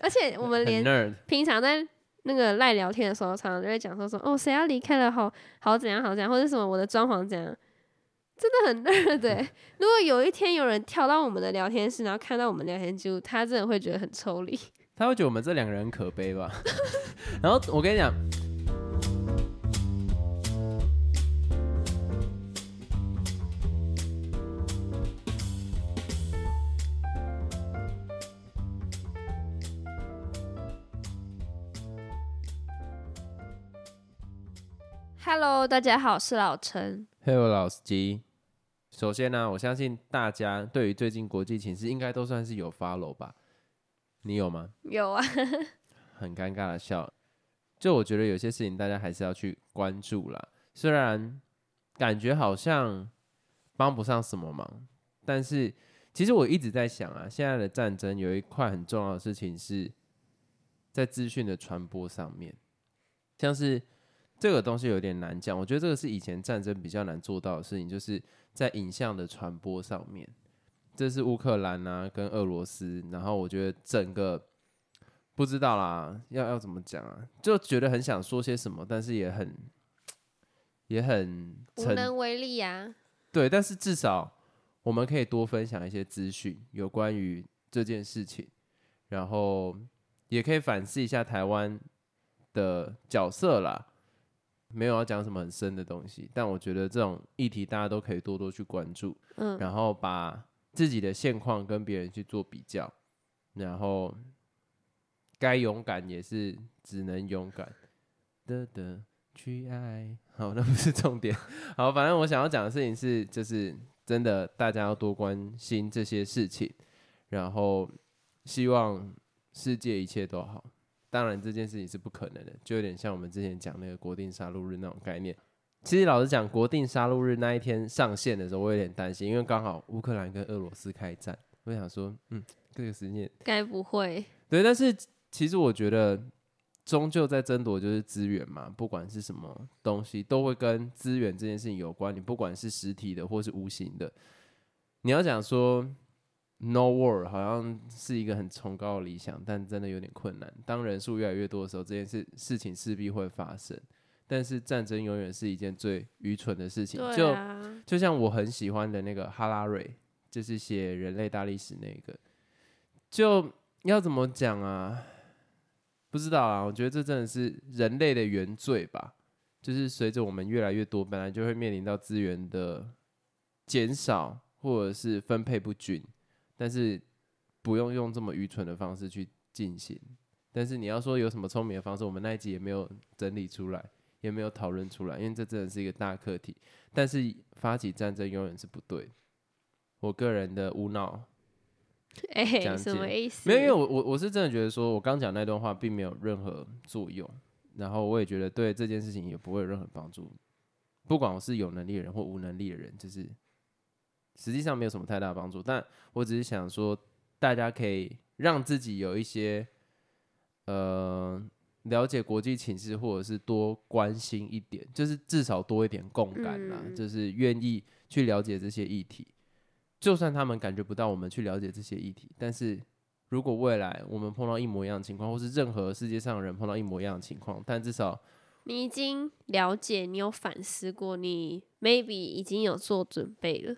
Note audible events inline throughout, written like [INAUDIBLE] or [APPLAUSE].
而且我们 [LAUGHS] 连平常在那个赖聊天的时候，常常就会讲说说哦，谁要离开了，好好怎样好怎样，或者什么我的装潢怎样，真的很 nerd 对。[LAUGHS] 如果有一天有人跳到我们的聊天室，然后看到我们聊天记录，他真的会觉得很抽离。他会觉得我们这两个人很可悲吧？[LAUGHS] 然后我跟你讲，Hello，大家好，我是老陈。Hello，老司机。首先呢、我相信大家对于最近国际情势应该都算是有 follow 吧？你有吗？有啊，[LAUGHS] 很尴尬的笑。就我觉得有些事情大家还是要去关注啦，虽然感觉好像帮不上什么忙，但是其实我一直在想啊，现在的战争有一块很重要的事情是在资讯的传播上面，像是这个东西有点难讲，我觉得这个是以前战争比较难做到的事情，就是在影像的传播上面。这是乌克兰啊跟俄罗斯，然后我觉得整个不知道啦，要要怎么讲啊？就觉得很想说些什么，但是也很也很无能为力啊。对，但是至少我们可以多分享一些资讯，有关于这件事情，然后也可以反思一下台湾的角色啦。没有要讲什么很深的东西，但我觉得这种议题大家都可以多多去关注，嗯，然后把自己的现况跟别人去做比较，然后该勇敢也是只能勇敢的的去爱。好，那不是重点。好，反正我想要讲的事情是，就是真的大家要多关心这些事情，然后希望世界一切都好。当然这件事情是不可能的，就有点像我们之前讲那个国定杀戮日那种概念。其实老实讲，国定杀戮日那一天上线的时候，我有点担心，因为刚好乌克兰跟俄罗斯开战，我想说，嗯，这个时间该不会对，但是其实我觉得，终究在争夺就是资源嘛，不管是什么东西，都会跟资源这件事情有关。你不管是实体的或是无形的，你要讲说 no word 好像是一个很崇高的理想，但真的有点困难。当人数越来越多的时候，这件事事情势必会发生。但是战争永远是一件最愚蠢的事情，对就啊，就像我很喜欢的那个哈拉瑞，就是写人类大历史那个，就要怎么讲啊？不知道啊，我觉得这真的是人类的原罪吧。就是随着我们越来越多，本来就会面临到资源的减少或者是分配不均，但是不用用这么愚蠢的方式去进行。但是你要说有什么聪明的方式，我们那一集也没有整理出来，也没有讨论出来，因为这真的是一个大课题。但是发起战争永远是不对的。我个人的无脑 [LAUGHS] 哎、讲什么解意思？没有，因为我我我是真的觉得说，我刚讲那段话并没有任何作用，然后我也觉得对这件事情也不会有任何帮助。不管我是有能力的人或无能力的人，就是实际上没有什么太大的帮助。但我只是想说，大家可以让自己有一些呃了解国际情势，或者是多关心一点，就是至少多一点共感啦，嗯就是愿意去了解这些议题。就算他们感觉不到我们去了解这些议题，但是如果未来我们碰到一模一样的情况，或是任何世界上的人碰到一模一样的情况，但至少你已经了解，你有反思过，你 maybe 已经有做准备了。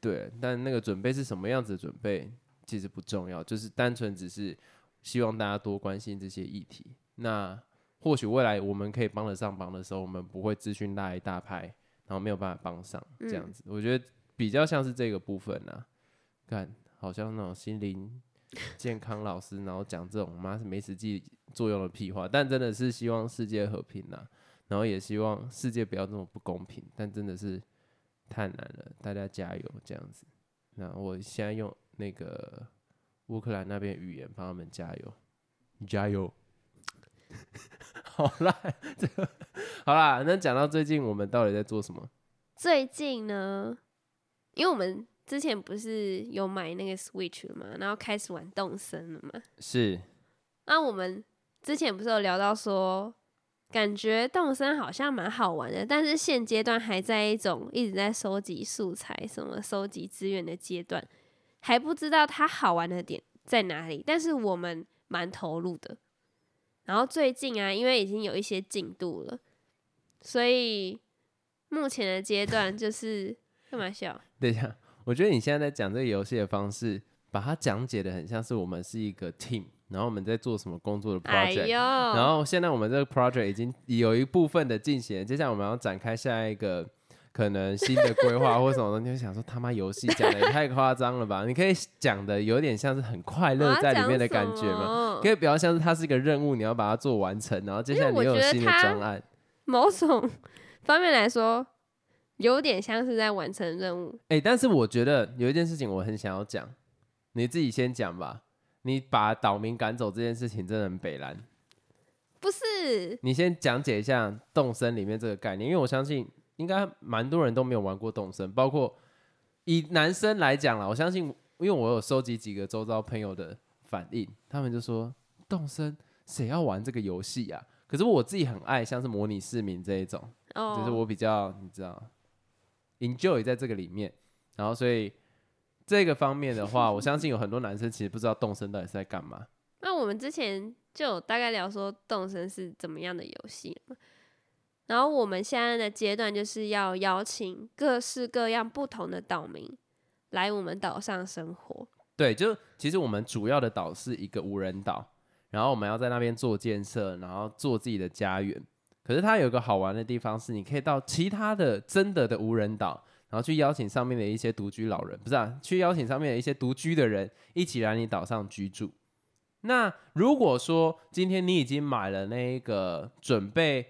对，但那个准备是什么样子的准备，其实不重要，就是单纯只是希望大家多关心这些议题。那或许未来我们可以帮得上忙的时候，我们不会资讯拉一大拍，然后没有办法帮上这样子。我觉得比较像是这个部分啊，看好像那种心灵 [LAUGHS] 健康老师，然后讲这种妈是没实际作用的屁话，但真的是希望世界和平啊，然后也希望世界不要这么不公平，但真的是太难了，大家加油这样子。那我现在用那个乌克兰那边语言帮他们加油，加油。好啦，这个好啦。那讲到最近我们到底在做什么？最近呢，因为我们之前不是有买那个 Switch 了嘛，然后开始玩动森了嘛。是那我们之前不是有聊到说，感觉动森好像蛮好玩的，但是现阶段还在一种一直在收集素材、什么收集资源的阶段，还不知道它好玩的点在哪里，但是我们蛮投入的。然后最近啊，因为已经有一些进度了，所以目前的阶段就 [LAUGHS] 是干嘛笑？等一下，我觉得你现在在讲这个游戏的方式，把它讲解的很像是我们是一个 team，然后我们在做什么工作的哎 project，、呦，然后现在我们这个 project 已经有一部分的进行了，接下来我们要展开下一个可能新的规划或什么的，你就想说他妈游戏讲的也太夸张了吧？你可以讲的有点像是很快乐在里面的感觉吗？可以比较像是它是一个任务，你要把它做完成，然后接下来你又有新的觉得它专案。某种方面来说，有点像是在完成任务。哎、但是我觉得有一件事情我很想要讲，你自己先讲吧。你把岛民赶走这件事情真的很北蓝。不是，你先讲解一下动森里面这个概念，因为我相信应该蛮多人都没有玩过动森，包括以男生来讲啦，我相信，因为我有收集几个周遭朋友的反应，他们就说动森谁要玩这个游戏啊？可是我自己很爱像是模拟市民这一种，哦，就是我比较你知道 enjoy 在这个里面，然后所以这个方面的话，我相信有很多男生其实不知道动森到底是在干嘛。[LAUGHS] 那我们之前就有大概聊说动森是怎么样的游戏嘛，然后我们现在的阶段就是要邀请各式各样不同的岛民来我们岛上生活。对，就其实我们主要的岛是一个无人岛，然后我们要在那边做建设，然后做自己的家园。可是它有一个好玩的地方是，你可以到其他的真的的无人岛，然后去邀请上面的一些独居老人，不是啊，去邀请上面的一些独居的人一起来你岛上居住。那如果说今天你已经买了那一个准备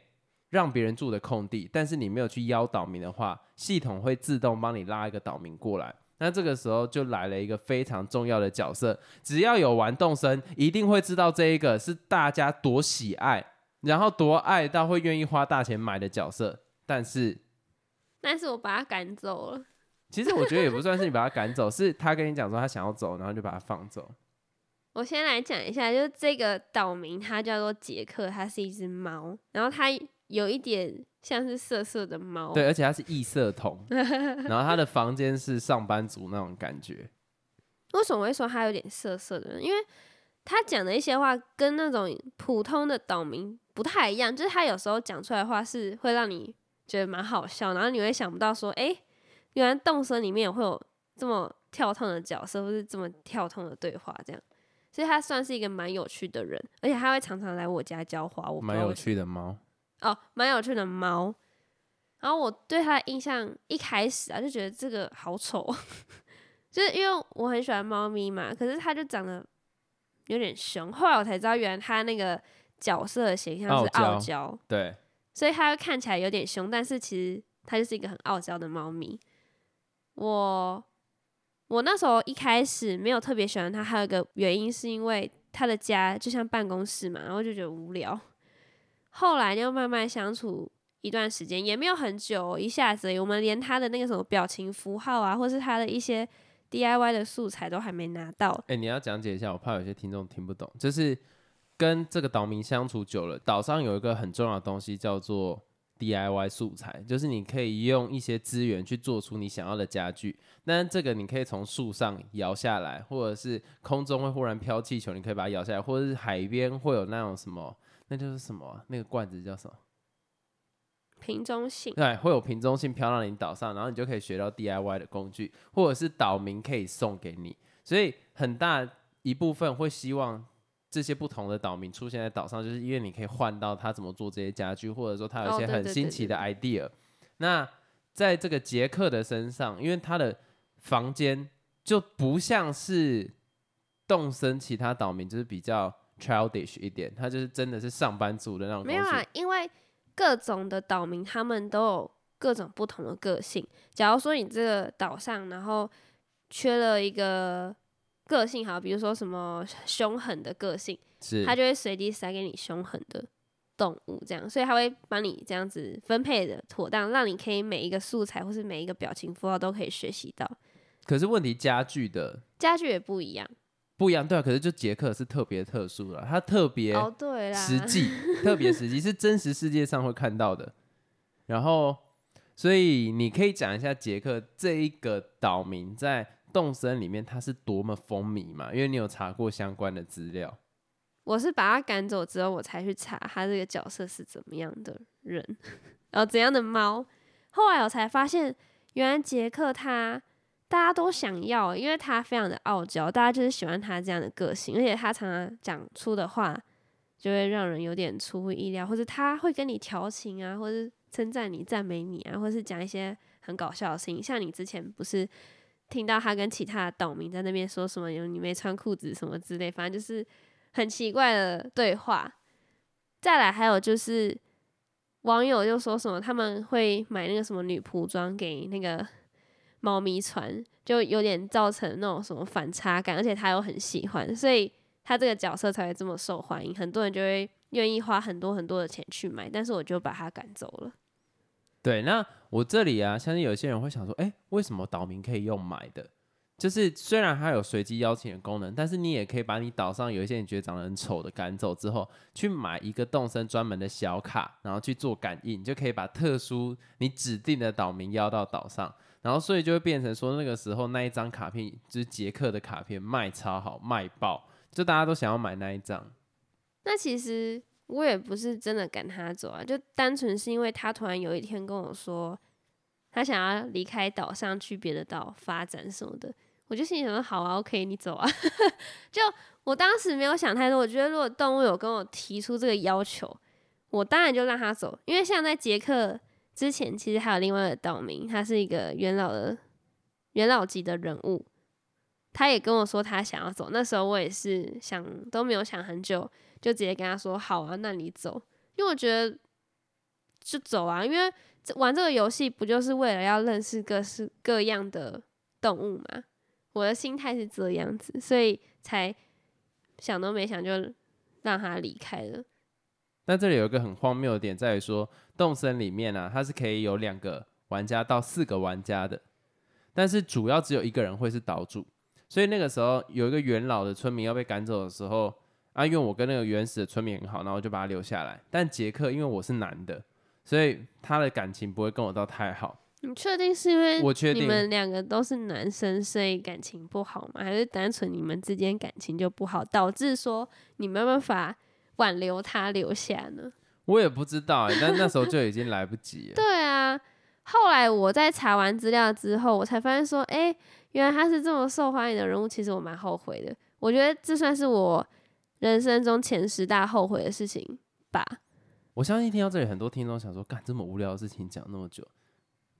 让别人住的空地，但是你没有去邀岛民的话，系统会自动帮你拉一个岛民过来。那这个时候就来了一个非常重要的角色，只要有玩动森，一定会知道这一个是大家多喜爱，然后多爱到会愿意花大钱买的角色。但是但是我把他赶走了，其实我觉得也不算是你把他赶走，是他跟你讲说他想要走，然后就把他放走。我先来讲一下，就是这个岛民，他叫做杰克，他是一只猫，然后他有一点像是色色的猫，对，而且他是异色瞳，[LAUGHS] 然后他的房间是上班族那种感觉。为什么会说他有点色色的呢？因为他讲的一些话跟那种普通的岛民不太一样，就是他有时候讲出来的话是会让你觉得蛮好笑，然后你会想不到说，哎、原来动森里面也会有这么跳痛的角色，或是这么跳痛的对话，这样，所以他算是一个蛮有趣的人，而且他会常常来我家浇花，我蛮有趣的猫。哦，蛮有趣的猫。然后我对他的印象一开始啊，就觉得这个好丑，[LAUGHS] 就是因为我很喜欢猫咪嘛，可是它就长得有点凶。后来我才知道，原来它那个角色的形象是傲娇，对，所以它看起来有点凶，但是其实它就是一个很傲娇的猫咪。我我那时候一开始没有特别喜欢它，还有一个原因是因为它的家就像办公室嘛，然后就觉得无聊。后来就慢慢相处一段时间，也没有很久、一下子我们连它的那个什么表情符号啊，或是它的一些 DIY 的素材都还没拿到。哎、你要讲解一下，我怕有些听众听不懂。就是跟这个岛民相处久了，岛上有一个很重要的东西叫做 DIY 素材，就是你可以用一些资源去做出你想要的家具。那这个你可以从树上摇下来，或者是空中会忽然飘气球，你可以把它摇下来，或者是海边会有那种什么，那就是什么啊、那个罐子叫什么？瓶中信，对，会有瓶中信飘到你岛上，然后你就可以学到 DIY 的工具，或者是岛民可以送给你。所以很大一部分会希望这些不同的岛民出现在岛上，就是因为你可以换到他怎么做这些家具，或者说他有一些很哦对对对新奇的 idea。那在这个杰克的身上，因为他的房间就不像是动身其他岛民，就是比较 childish 一点，他就是真的是上班族的那种没有啊，因为各种的岛民他们都有各种不同的个性。假如说你这个岛上，然后缺了一个个性好，比如说什么凶狠的个性，是他就会随机塞给你凶狠的动物，这样，所以他会帮你这样子分配的妥当，让你可以每一个素材或是每一个表情符号都可以学习到。可是问题家具的家具也不一样不一样，对啊，可是就杰克是特别特殊了，他特别哦，对啦，实际，[LAUGHS] 特别实际是真实世界上会看到的。然后，所以你可以讲一下杰克这一个岛民在动森里面他是多么风靡嘛？因为你有查过相关的资料。我是把他赶走之后，我才去查他这个角色是怎么样的人，然后怎样的猫。后来我才发现，原来杰克他大家都想要，因为他非常的傲娇，大家就是喜欢他这样的个性，而且他常常讲出的话就会让人有点出乎意料，或者他会跟你调情啊，或者称赞你、赞美你啊，或是讲一些很搞笑的事情。像你之前不是听到他跟其他的岛民在那边说什么“有你没穿裤子”什么之类，反正就是很奇怪的对话。再来还有就是网友就说什么他们会买那个什么女仆装给那个猫咪穿，就有点造成那种什么反差感，而且他又很喜欢，所以他这个角色才会这么受欢迎，很多人就会愿意花很多很多的钱去买，但是我就把他赶走了。对，那我这里啊，相信有些人会想说，哎，为什么岛民可以用买的？就是虽然它有随机邀请的功能，但是你也可以把你岛上有一些你觉得长得很丑的赶走之后，去买一个动身专门的小卡，然后去做感应，就可以把特殊你指定的岛民邀到岛上，然后所以就会变成说那个时候那一张卡片就是杰克的卡片卖超好卖爆，就大家都想要买那一张。那其实我也不是真的赶他走啊，就单纯是因为他突然有一天跟我说，他想要离开岛上去别的岛发展什么的。我就心里想说，好啊，OK，你走啊。[LAUGHS] 就我当时没有想太多，我觉得如果动物有跟我提出这个要求，我当然就让他走。因为像在杰克之前，其实还有另外的岛民，他是一个元老的元老级的人物，他也跟我说他想要走。那时候我也是想都没有想很久，就直接跟他说好啊，那你走。因为我觉得就走啊，因为玩这个游戏不就是为了要认识各式各样的动物嘛。我的心态是这样子，所以才想都没想就让他离开了。但这里有一个很荒谬的点，在于说动森里面呢，它是可以有两个玩家到四个玩家的，但是主要只有一个人会是岛主。所以那个时候有一个元老的村民要被赶走的时候，啊，因为我跟那个原始的村民很好，然后就把他留下来。但杰克因为我是男的，所以他的感情不会跟我到太好。你确定是因为我确定你们两个都是男生，所以感情不好吗？还是单纯你们之间感情就不好，导致说你没办法挽留他留下呢？我也不知道哎，但那时候就已经来不及了。对啊，后来我在查完资料之后，我才发现说，哎，原来他是这么受欢迎的人物。其实我蛮后悔的，我觉得这算是我人生中前十大后悔的事情吧。我相信听到这里，很多听众想说，干这么无聊的事情讲那么久。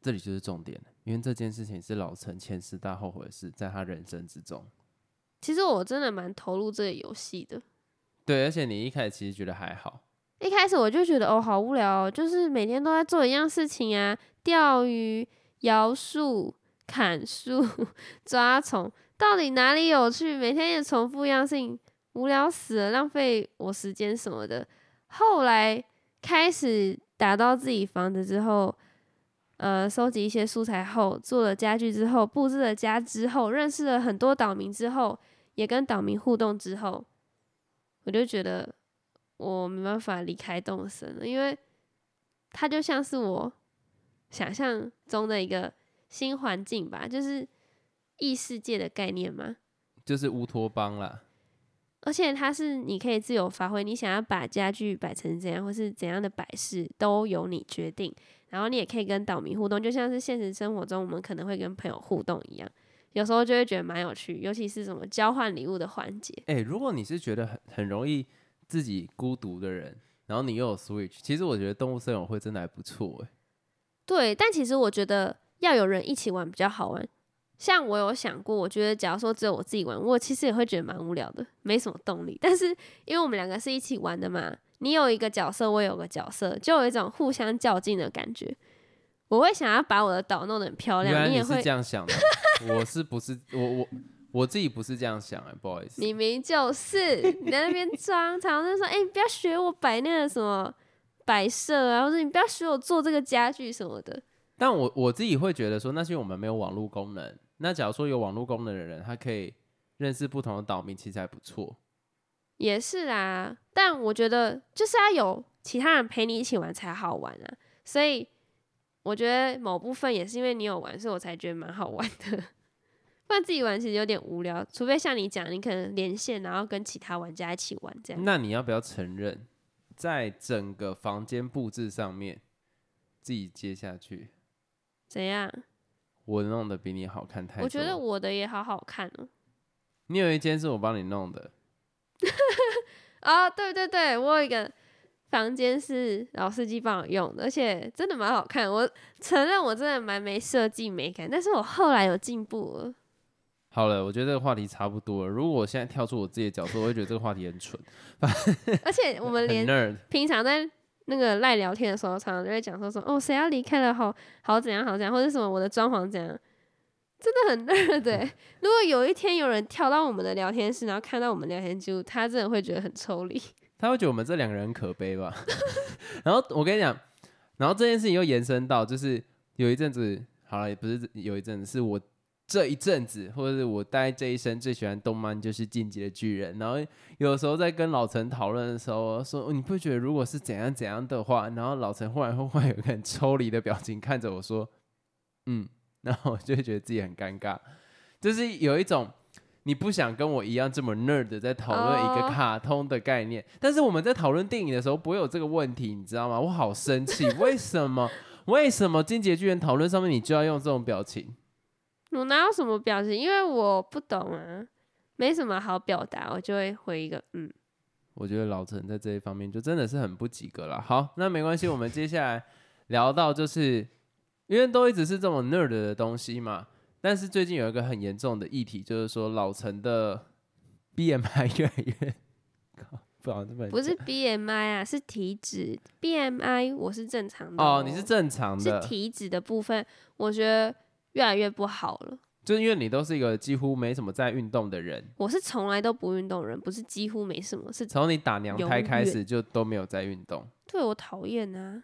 这里就是重点因为这件事情是老陈前十大后悔的事，在他人生之中。其实我真的蛮投入这个游戏的。对，而且你一开始其实觉得还好。一开始我就觉得哦，好无聊，就是每天都在做一样事情啊，钓鱼、摇树、砍树、[LAUGHS] 抓虫，到底哪里有趣？每天也重复一样事情，无聊死了，浪费我时间什么的。后来开始打到自己房子之后。呃，收集一些素材后，做了家具之后，布置了家之后，认识了很多岛民之后，也跟岛民互动之后，我就觉得我没办法离开动森了，因为它就像是我想象中的一个新环境吧，就是异世界的概念吗，就是乌托邦啦。而且它是你可以自由发挥，你想要把家具摆成怎样，或是怎样的摆饰，都由你决定。然后你也可以跟岛民互动，就像是现实生活中我们可能会跟朋友互动一样，有时候就会觉得蛮有趣，尤其是什么交换礼物的环节。哎，如果你是觉得很很容易自己孤独的人，然后你又有 Switch，其实我觉得动物森友会真的还不错哎。对，但其实我觉得要有人一起玩比较好玩。像我有想过，我觉得假如说只有我自己玩，我其实也会觉得蛮无聊的，没什么动力。但是因为我们两个是一起玩的嘛。你有一个角色，我有个角色，就有一种互相较劲的感觉。我会想要把我的岛弄得很漂亮，你也会这样想的。[LAUGHS] 我是不是我我我自己不是这样想哎，不好意思。明明就是你在那边装，常常说哎，你不要学我摆那个什么摆设啊，或者你不要学我做这个家具什么的。但我我自己会觉得说，那是因为我们没有网络功能。那假如说有网络功能的人，他可以认识不同的岛民，其实还不错。也是啊，但我觉得就是要有其他人陪你一起玩才好玩啊，所以我觉得某部分也是因为你有玩，所以我才觉得蛮好玩的。[LAUGHS] 不然自己玩其实有点无聊。除非像你讲，你可能连线，然后跟其他玩家一起玩这样。那你要不要承认，在整个房间布置上面，自己接下去，怎样？我弄的比你好看太多。我觉得我的也好好看哦。你有一间是我帮你弄的，啊，[LAUGHS] 对对对，我有一个房间是老司机帮我用的，而且真的蛮好看。我承认我真的蛮没设计美感，但是我后来有进步了。好了，我觉得这个话题差不多了。如果我现在跳出我自己的角色，我会觉得这个话题很蠢，而且我们连。平常在那个赖聊天的时候，常常就会讲说说哦，谁要离开了，好好怎样好怎样，或者什么我的装潢怎样，真的很 nerd 对。[LAUGHS] 如果有一天有人跳到我们的聊天室，然后看到我们聊天记录，他真的会觉得很抽离。[LAUGHS] 他会觉得我们这两个人很可悲吧？[LAUGHS] 然后我跟你讲，然后这件事情又延伸到，就是有一阵子，好了，也不是有一阵子，是我这一阵子，或者是我大概这一生最喜欢动漫就是《进击的巨人》。然后有时候在跟老陈讨论的时候，说、你不觉得如果是怎样怎样的话，然后老陈忽然会忽然有一个很抽离的表情看着我说，嗯，[LAUGHS] 然后我就会觉得自己很尴尬，就是有一种。你不想跟我一样这么 nerd 在讨论一个卡通的概念但是我们在讨论电影的时候不会有这个问题，你知道吗？我好生气，为什么？[LAUGHS] 为什么《金杰巨人》讨论上面你就要用这种表情？我哪有什么表情？因为我不懂啊，没什么好表达，我就会回一个嗯。我觉得老陈在这一方面就真的是很不及格了。好，那没关系，我们接下来聊到就是，因为都一直是这种 nerd 的东西嘛，但是最近有一个很严重的议题，就是说老陈的 [LAUGHS] BMI 越来越高，不好这么不是 BMI 啊，是体脂。BMI 我是正常的哦，你是正常的是，体脂的部分，我觉得越来越不好了。就是因为你都是一个几乎没什么在运动的人，我是从来都不运动的人，不是几乎没什么，是从你打娘胎开始就都没有在运动。对我讨厌啊。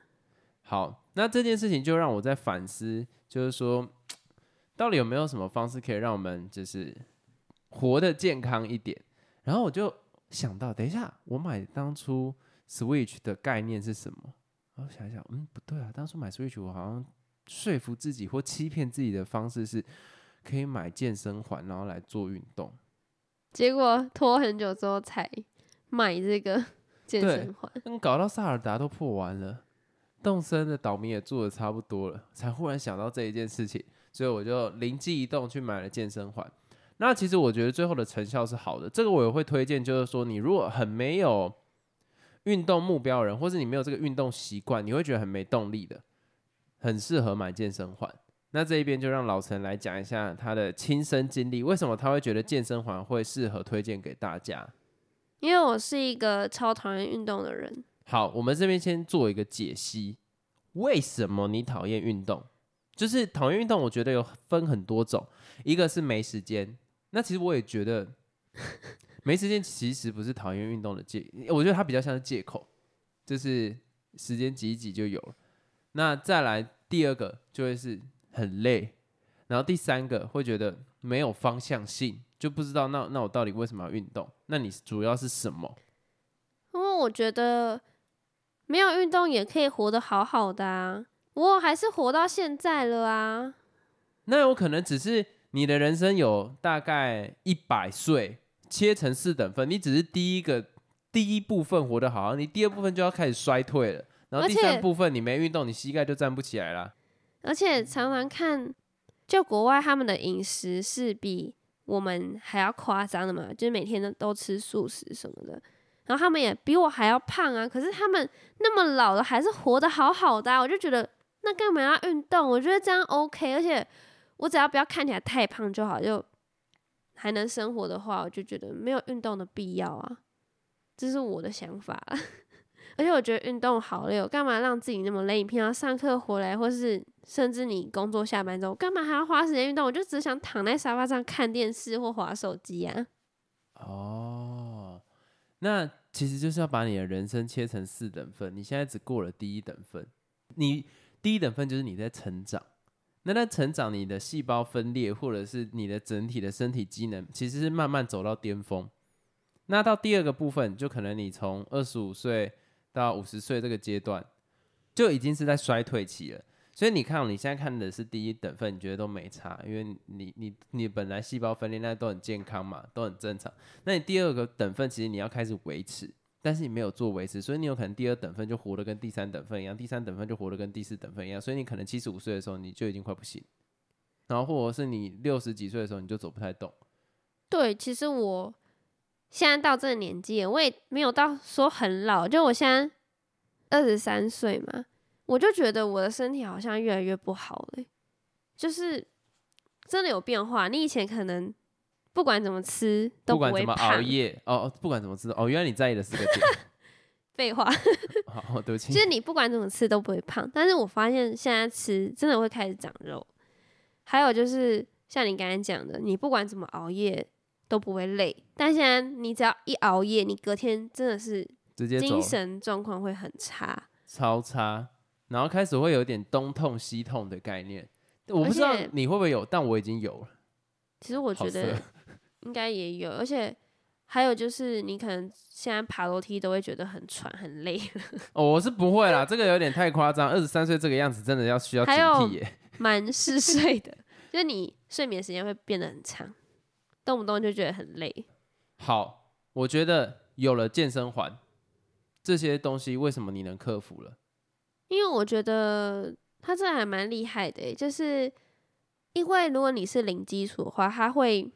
好，那这件事情就让我在反思，就是说，到底有没有什么方式可以让我们就是活得健康一点？然后我就想到，等一下，我买当初 Switch 的概念是什么？然后想一想，嗯，不对啊，当初买 Switch 我好像说服自己或欺骗自己的方式是，可以买健身环，然后来做运动。结果拖很久之后才买这个 [LAUGHS] 健身环。嗯，搞到萨尔达都破完了，动森的岛民也做的差不多了，才忽然想到这一件事情，所以我就灵机一动去买了健身环。那其实我觉得最后的成效是好的，这个我也会推荐，就是说你如果很没有运动目标的人，或是你没有这个运动习惯，你会觉得很没动力的，很适合买健身环。那这一边就让老陈来讲一下他的亲身经历，为什么他会觉得健身环会适合推荐给大家。因为我是一个超讨厌运动的人，好，我们这边先做一个解析，为什么你讨厌运动？就是讨厌运动，我觉得有分很多种，一个是没时间，那其实我也觉得没时间其实不是讨厌运动的借，我觉得它比较像是借口，就是时间挤一挤就有了。那再来第二个就会是很累，然后第三个会觉得没有方向性，就不知道那那我到底为什么要运动？那你主要是什么？因为我觉得没有运动也可以活得好好的啊，我还是活到现在了啊。那有可能只是你的人生有大概一百岁，切成四等份，你只是第一个第一部分活得好，你第二部分就要开始衰退了，然后第三部分你没运动，你膝盖就站不起来了。而且常常看，就国外他们的饮食是比我们还要夸张的嘛，就是每天都都吃素食什么的，然后他们也比我还要胖啊，可是他们那么老了还是活得好好的、啊，我就觉得那干嘛要运动？我觉得这样 OK，而且我只要不要看起来太胖就好，就还能生活的话，我就觉得没有运动的必要啊，这是我的想法啦。而且我觉得运动好累，我干嘛让自己那么累？你平常上课回来，或是甚至你工作下班之后，干嘛还要花时间运动？我就只想躺在沙发上看电视或划手机啊。哦，那其实就是要把你的人生切成四等份，你现在只过了第一等份，你第一等份就是你在成长。那在成长，你的细胞分裂，或者是你的整体的身体机能，其实是慢慢走到巅峰。那到第二个部分，就可能你从二十五岁到五十岁这个阶段，就已经是在衰退期了。所以你看，你现在看的是第一等份，你觉得都没差，因为你你你本来细胞分裂那都很健康嘛，都很正常。那你第二个等份，其实你要开始维持，但是你没有做维持，所以你有可能第二等份就活得跟第三等份一样，第三等份就活得跟第四等份一样，所以你可能七十五岁的时候你就已经快不行，然后或者是你六十几岁的时候你就走不太动。对，其实我现在到这个年纪，我也没有到说很老，就我现在二十三岁嘛。我就觉得我的身体好像越来越不好了，就是真的有变化。你以前可能不管怎么吃都不管怎么熬，夜哦，不管怎么吃哦，原来你在意的是个点。[LAUGHS] 废话，好，对不起。就是你不管怎么吃都不会胖，但是我发现现在吃真的会开始长肉。还有就是像你刚才讲的，你不管怎么熬夜都不会累，但现在你只要一熬夜，你隔天真的是直接精神状况会很差。超差，然后开始会有点东痛西痛的概念。我不知道你会不会有，但我已经有了。其实我觉得 [LAUGHS] 应该也有，而且还有就是你可能现在爬楼梯都会觉得很喘很累了，[LAUGHS] 哦，我是不会啦，这个有点太夸张。二十三岁这个样子，真的要需要警惕耶。[LAUGHS] 蛮嗜睡的，就是你睡眠时间会变得很长，动不动就觉得很累。好，我觉得有了健身环这些东西，为什么你能克服了？因为我觉得他这还蛮厉害的欸，就是因为如果你是零基础的话，他会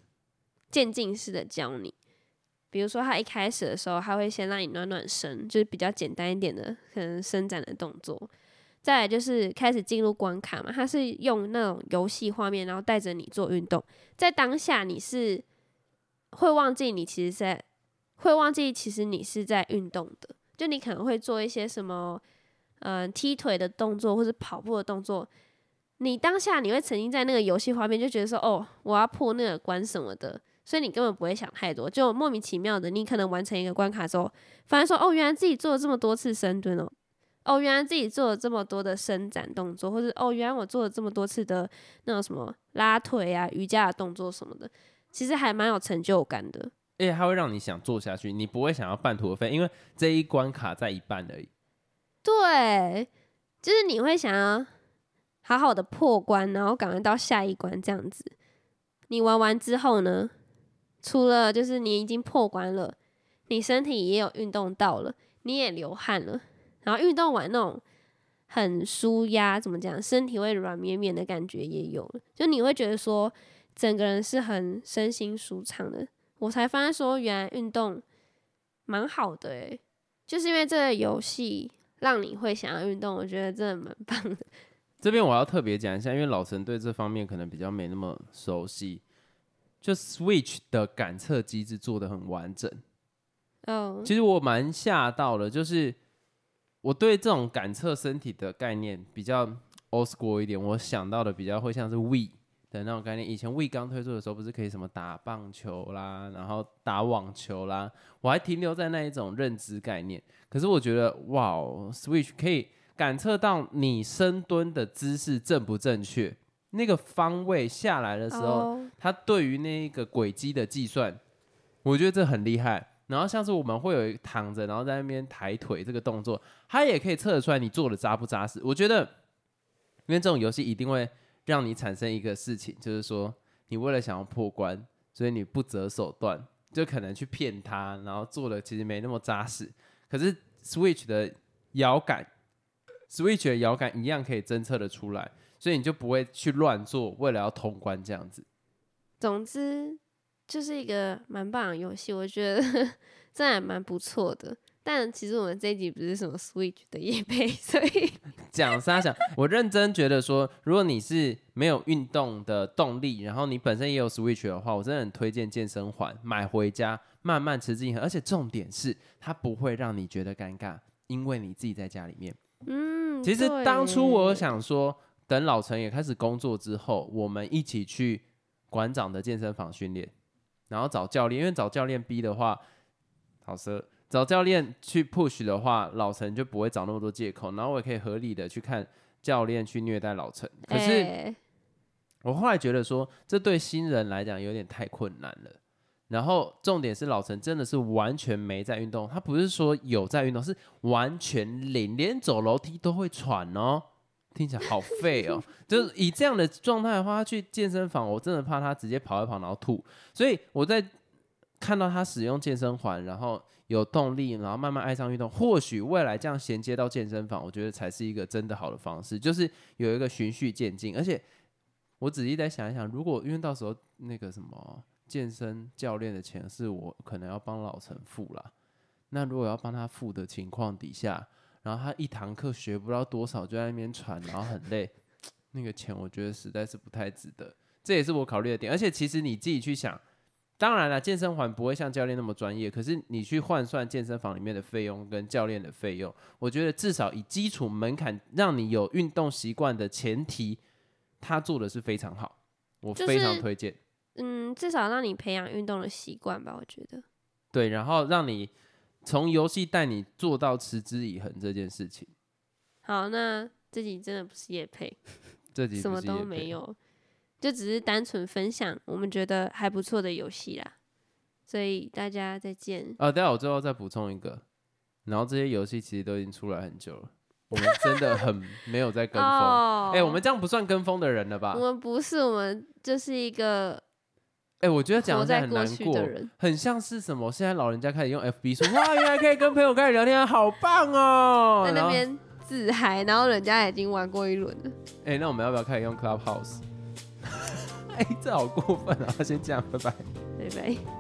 渐进式的教你。比如说，他一开始的时候，他会先让你暖暖身，就是比较简单一点的，可能伸展的动作。再就是开始进入关卡嘛，他是用那种游戏画面，然后带着你做运动，在当下你是会忘记你其实在会忘记其实你是在运动的，就你可能会做一些什么。嗯，踢腿的动作或是跑步的动作，你当下你会沉浸在那个游戏画面，就觉得说哦，我要破那个关什么的，所以你根本不会想太多，就莫名其妙的，你可能完成一个关卡之后，反而说哦，原来自己做了这么多次深蹲哦，哦，原来自己做了这么多的伸展动作，或者哦，原来我做了这么多次的那种什么拉腿啊、瑜伽的动作什么的，其实还蛮有成就感的。而且它会让你想做下去，你不会想要半途而废，因为这一关卡在一半而已。对，就是你会想要好好的破关，然后赶快到下一关这样子。你玩完之后呢，除了就是你已经破关了，你身体也有运动到了，你也流汗了，然后运动完那种很舒压，怎么讲，身体会软绵绵的感觉也有了，就你会觉得说整个人是很身心舒畅的。我才发现说，原来运动蛮好的诶、就是因为这个游戏让你会想要运动，我觉得真的蛮棒的。[LAUGHS] 这边我要特别讲一下，因为老陈对这方面可能比较没那么熟悉。就 Switch 的感测机制做的很完整，哦，其实我蛮吓到的，就是我对这种感测身体的概念比较 old school 一点，我想到的比较会像是 We 的那种概念。以前 We 刚推出的时候，不是可以什么打棒球啦，然后打网球啦，我还停留在那一种认知概念。可是我觉得，哇哦，Switch 可以感测到你深蹲的姿势正不正确，那个方位下来的时候，哦它对于那个轨迹的计算，我觉得这很厉害。然后像是我们会有一躺着，然后在那边抬腿这个动作，它也可以测得出来你做的扎不扎实。我觉得，因为这种游戏一定会让你产生一个事情，就是说你为了想要破关，所以你不择手段，就可能去骗他，然后做的其实没那么扎实。可是 Switch 的摇杆，Switch 的摇杆一样可以侦测的出来，所以你就不会去乱做，为了要通关这样子。总之就是一个蛮棒的游戏，我觉得 [LAUGHS] 真的还蛮不错的。但其实我们这一集不是什么 Switch 的夜配，[LAUGHS] 所以 [LAUGHS] 讲啥讲？我认真觉得说，如果你是没有运动的动力，然后你本身也有 Switch 的话，我真的很推荐健身环买回家慢慢持之以恒。而且重点是，它不会让你觉得尴尬，因为你自己在家里面。嗯，其实对当初我想说，等老陈也开始工作之后，我们一起去馆长的健身房训练，然后找教练，因为找教练逼的话，好奢。找教练去 push 的话，老陈就不会找那么多借口，然后我也可以合理的去看教练去虐待老陈。可是哎我后来觉得说，这对新人来讲有点太困难了。然后重点是老陈真的是完全没在运动，他不是说有在运动，是完全零，连走楼梯都会喘哦。听起来好废哦。[LAUGHS] 就是以这样的状态的话，他去健身房，我真的怕他直接跑一跑然后吐。所以我在看到他使用健身环，然后有动力，然后慢慢爱上运动，或许未来这样衔接到健身房，我觉得才是一个真的好的方式，就是有一个循序渐进。而且我仔细再想一想，如果因为到时候那个什么健身教练的钱是我可能要帮老陈付了，那如果要帮他付的情况底下，然后他一堂课学不到多少，就在那边传，然后很累，[TSK] 那个钱我觉得实在是不太值得。这也是我考虑的点。而且其实你自己去想，当然了，健身环不会像教练那么专业，可是你去换算健身房里面的费用跟教练的费用，我觉得至少以基础门槛让你有运动习惯的前提，他做的是非常好，我非常推荐。嗯，至少让你培养运动的习惯吧，我觉得。对，然后让你从游戏带你做到持之以恒这件事情。好，那这集真的不是叶配，[LAUGHS] 这集什么都没有，就只是单纯分享我们觉得还不错的游戏啦。所以大家再见。啊，待会我最后再补充一个，然后这些游戏其实都已经出来很久了，[LAUGHS] 我们真的很没有在跟风。哦哎、我们这样不算跟风的人了吧我？们不是，我们就是一个哎、我觉得讲活的很难过。很像是什么？现在老人家开始用 FB 说，哇，原来可以跟朋友开始聊天，好棒哦！[LAUGHS] 在那边自嗨，然后人家已经玩过一轮了。哎、那我们要不要开始用 Clubhouse？[LAUGHS] 哎、这好过分啊！先这样，拜拜。拜拜。